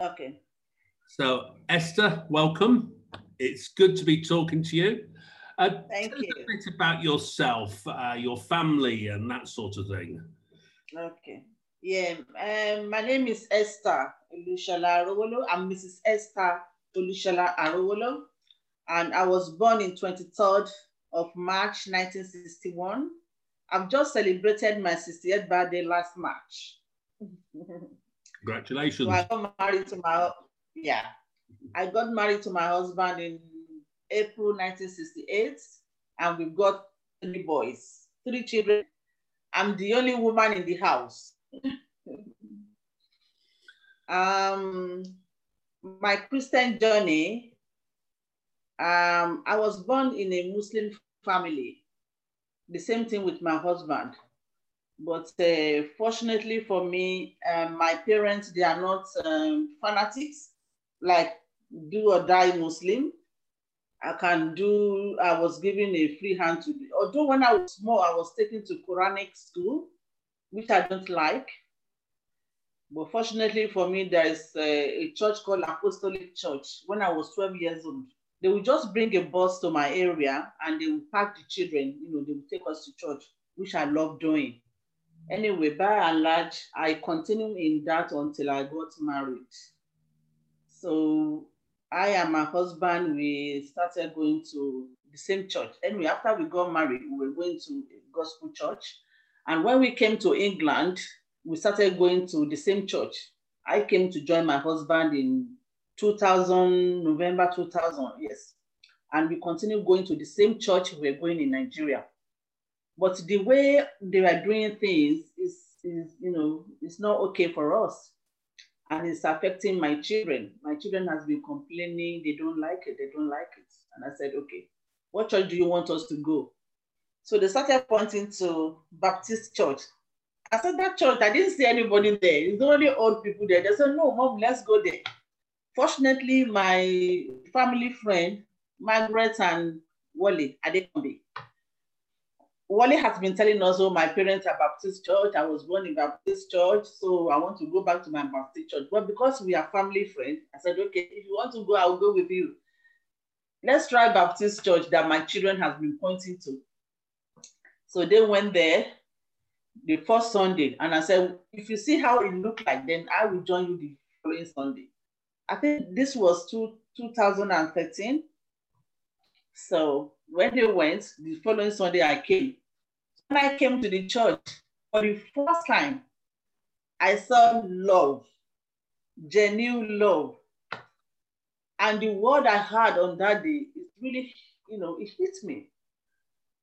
Okay. So, Esther, welcome. It's good to be talking to you. Uh, Thank tell you. a bit about yourself, uh, your family, and that sort of thing. Okay. Yeah, um, my name is Esther Olushola Arowolo. I'm Mrs. Esther Olushola Arowolo, and I was born in 23rd of March 1961. I've just celebrated my 60th birthday last March. Congratulations. So I got married to my yeah. I got married to my husband in April 1968, and we've got three boys, three children. I'm the only woman in the house. um, my Christian journey, um, I was born in a Muslim family. The same thing with my husband. But uh, fortunately for me, um, my parents, they are not um, fanatics, like do or die Muslim. I can do, I was given a free hand to do. Although when I was small, I was taken to Quranic school, which I don't like. But fortunately for me, there is a, a church called Apostolic Church. When I was 12 years old, they would just bring a bus to my area and they would pack the children, you know, they would take us to church, which I love doing. Anyway, by and large, I continued in that until I got married. So I and my husband, we started going to the same church. Anyway, after we got married, we were going to a gospel church. And when we came to England, we started going to the same church. I came to join my husband in 2000, November 2000, yes. And we continued going to the same church we were going in Nigeria. But the way they were doing things is, is you know, it's not okay for us. And it's affecting my children. My children has been complaining, they don't like it, they don't like it. And I said, okay, what church do you want us to go? So they started pointing to Baptist church. I said, that church, I didn't see anybody there. It's only old people there. They said, no, mom, let's go there. Fortunately, my family friend, Margaret and Wally Adekombi, Wally has been telling us, oh, my parents are Baptist church. I was born in Baptist church, so I want to go back to my Baptist church. But because we are family friends, I said, okay, if you want to go, I'll go with you. Let's try Baptist church that my children have been pointing to. So they went there the first Sunday, and I said, if you see how it looked like, then I will join you the following Sunday. I think this was two, 2013. So when they went, the following Sunday I came. When I came to the church, for the first time, I saw love, genuine love. And the word I heard on that day, it really, you know, it hit me.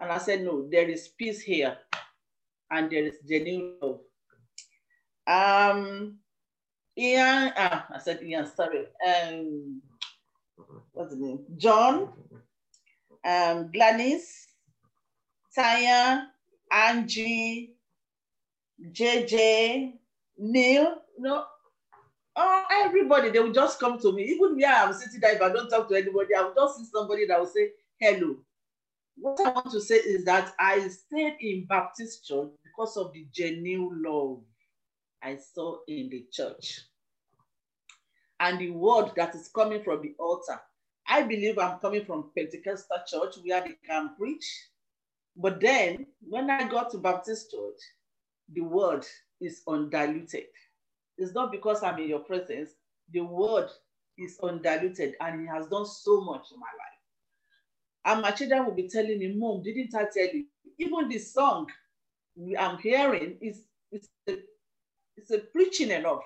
And I said, no, there is peace here and there is genuine love. Um, Ian, ah, I said Ian, sorry. Um, what's the name? John, um, Gladys, Angie, JJ, Neil, know, oh, everybody, they will just come to me. Even me, I'm sitting there, if I don't talk to anybody, I will just see somebody that will say, hello. What I want to say is that I stayed in Baptist church because of the genuine love I saw in the church. And the word that is coming from the altar. I believe I'm coming from Pentecostal church where they can preach. But then when I got to Baptist church, the word is undiluted. It's not because I'm in your presence, the word is undiluted and he has done so much in my life. And my children will be telling me, Mom, didn't I tell you? Even the song I'm hearing is, is a, it's a preaching enough.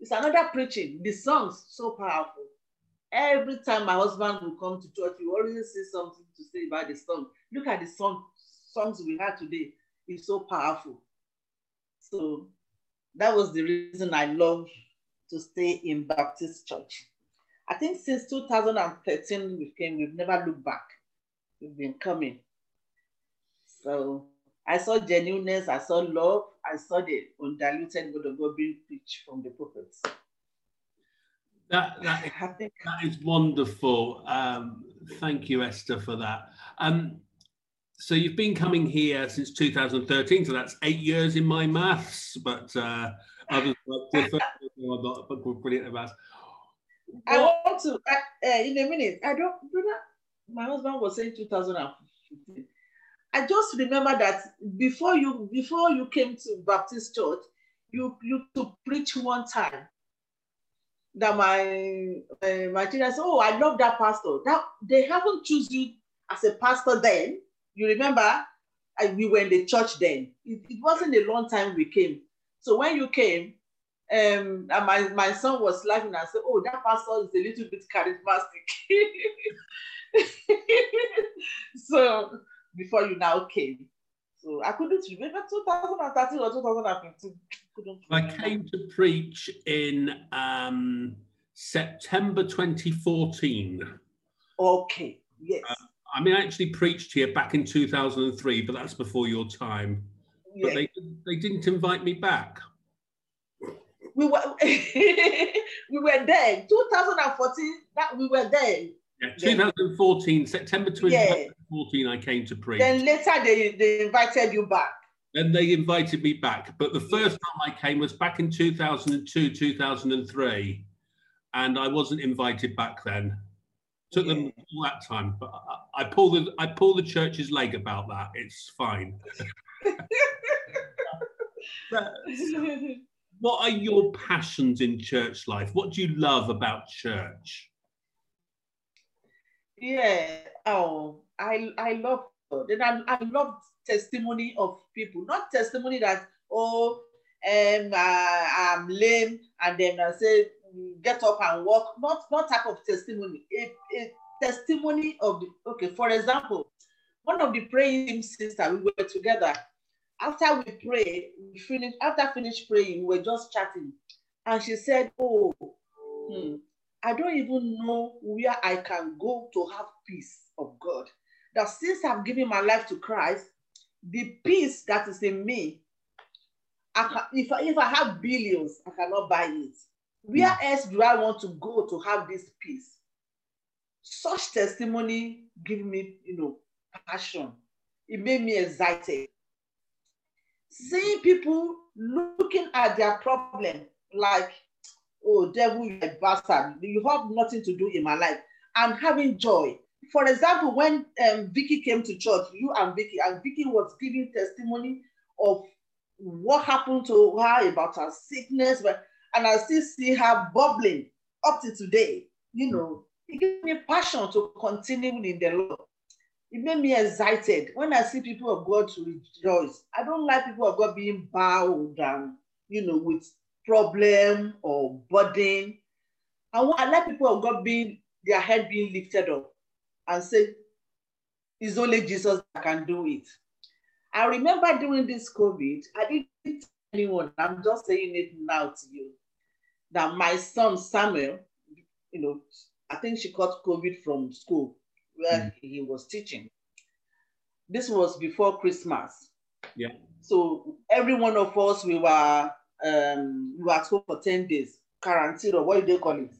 It's another preaching. The song's so powerful. Every time my husband will come to church, he always say something to say about the song. Look at the song, songs we had today. It's so powerful. So that was the reason I love to stay in Baptist church. I think since 2013 we came, we've never looked back. We've been coming. So I saw genuineness, I saw love, I saw the undiluted word of God being preached from the prophets. That, that, is, that is wonderful. Um, thank you, Esther, for that. Um, so you've been coming here since 2013, so that's eight years in my maths, but uh, Others like. I'm not brilliant about. I want to, uh, uh, in a minute, I don't, brother, my husband was saying 2015. I just remember that before you before you came to Baptist Church, you you to preach one time. That my uh, my children said, "Oh, I love that pastor." That they haven't choose you as a pastor then. You remember, I, we were in the church then. It, it wasn't a long time we came. So when you came, um, and my, my son was laughing and said, Oh, that pastor is a little bit charismatic. so before you now came. So I couldn't remember 2013 or 2015. I came to preach in um, September 2014. Okay, yes. Uh, I mean, I actually preached here back in 2003, but that's before your time. Yeah. But they, they didn't invite me back. We were we were there. 2014, that we were there. Yeah, 2014, September 2014, yeah. I came to preach. Then later they, they invited you back. Then they invited me back. But the first time I came was back in 2002, 2003. And I wasn't invited back then. Took yeah. them all that time. But I, I, pull the I pull the church's leg about that. It's fine. what are your passions in church life? What do you love about church? Yeah. Oh, I I love God. And I, I love testimony of people, not testimony that, oh, um, I, I'm lame, and then I say, get up and walk. Not, not type of testimony. A, a testimony of the, okay, for example, one of the praying sisters, we were together. After we pray, we finished, after finished praying, we were just chatting. And she said, Oh, hmm, I don't even know where I can go to have peace of God. That since I've given my life to Christ, the peace that is in me, I can, if, I, if I have billions, I cannot buy it. Where mm. else do I want to go to have this peace? Such testimony give me, you know, passion. It made me excited. Seeing people looking at their problem like oh, devil, you're a bastard. You have nothing to do in my life. I'm having joy. For example, when um, Vicky came to church, you and Vicky, and Vicky was giving testimony of what happened to her about her sickness, but, and I still see her bubbling up to today. You know, it gave me passion to continue in the Lord. It made me excited when I see people of God to rejoice. I don't like people of God being bowed down, you know, with problem or burden. I, want, I like people of God being their head being lifted up and say, it's only Jesus that can do it. I remember during this COVID, I didn't tell anyone, I'm just saying it now to you, that my son Samuel, you know, I think she caught COVID from school where mm. he was teaching. This was before Christmas. Yeah. So every one of us, we were um, you were at home for 10 days, quarantine, or what do they call it?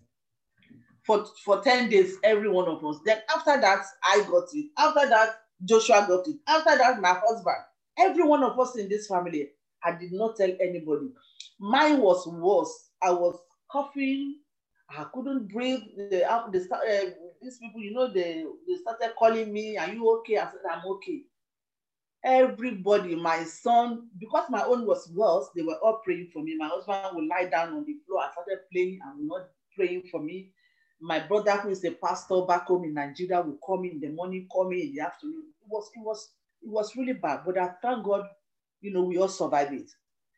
For, for 10 days, every one of us. Then after that, I got it. After that, Joshua got it. After that, my husband. Every one of us in this family, I did not tell anybody. Mine was worse. I was coughing. I couldn't breathe. They start, uh, these people, you know, they, they started calling me, Are you okay? I said, I'm okay everybody, my son, because my own was worse, they were all praying for me. My husband would lie down on the floor. I started playing and not praying for me. My brother, who is a pastor back home in Nigeria, would call me in the morning, call me in the afternoon. It was, it was, it was really bad. But I thank God, you know, we all survived it.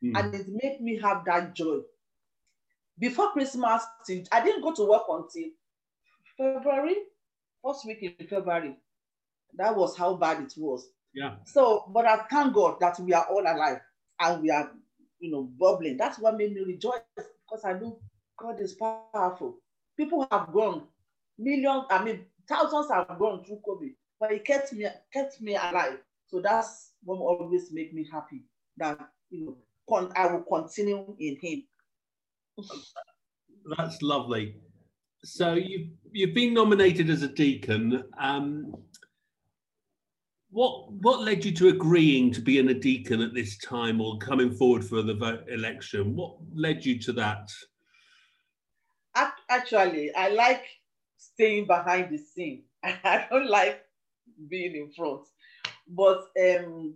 Mm. And it made me have that joy. Before Christmas, I didn't go to work until February, first week in February. That was how bad it was. Yeah. So, but I thank God that we are all alive and we are, you know, bubbling. That's what made me rejoice because I know God is powerful. People have gone, millions, I mean, thousands have gone through COVID, but it kept me kept me alive. So that's what always make me happy that you know con- I will continue in Him. That's lovely. So you've you've been nominated as a deacon. Um, What what led you to agreeing to being a deacon at this time or coming forward for the vote election? What led you to that? Actually, I like staying behind the scene. I don't like being in front. But um,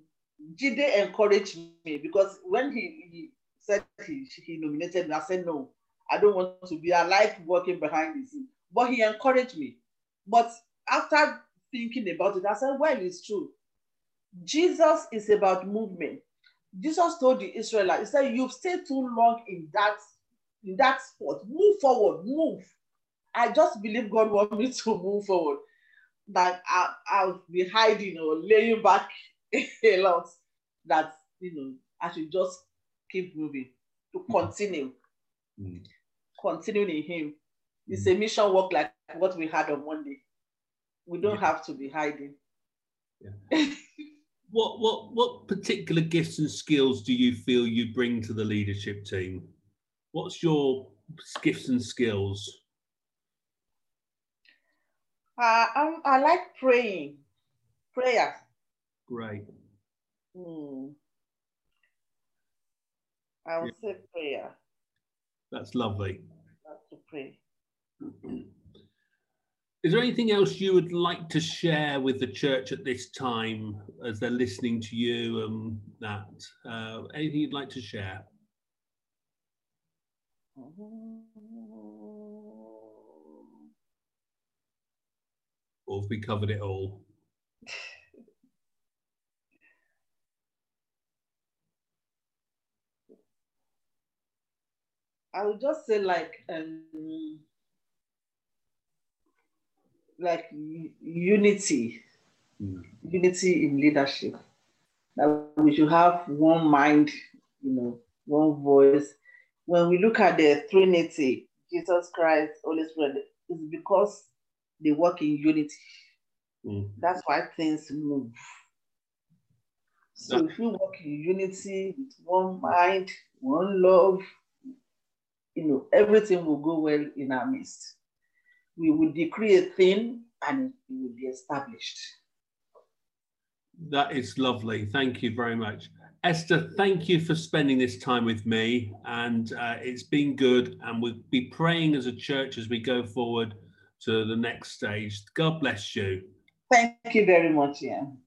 Jide encouraged me because when he, he said he, he nominated me, I said, no, I don't want to be. I like working behind the scene. But he encouraged me. But after thinking about it, I said, well, it's true. Jesus is about movement. Jesus told the Israelites, he said, you've stayed too long in that, in that spot. Move forward, move. I just believe God wants me to move forward. That I, I'll be hiding or laying back a lot. That, you know, I should just keep moving to continue. Mm. Continue in Him. It's a mission work like what we had on Monday. We don't yeah. have to be hiding. Yeah. what what what particular gifts and skills do you feel you bring to the leadership team? What's your gifts and skills? Uh, I, I like praying, prayer. Great. Hmm. I would yeah. say prayer. That's lovely. That's to pray. Is there anything else you would like to share with the church at this time as they're listening to you and that? Uh, anything you'd like to share? Or we covered it all? I would just say like um, like unity, mm. unity in leadership. That we should have one mind, you know, one voice. When we look at the Trinity, Jesus Christ, Holy Spirit, it's because they work in unity. Mm. That's why things move. So if we work in unity with one mind, one love, you know, everything will go well in our midst we will decree a thing and it will be established. That is lovely. Thank you very much. Esther, thank you for spending this time with me. And uh, it's been good. And we'll be praying as a church as we go forward to the next stage. God bless you. Thank you very much, Ian.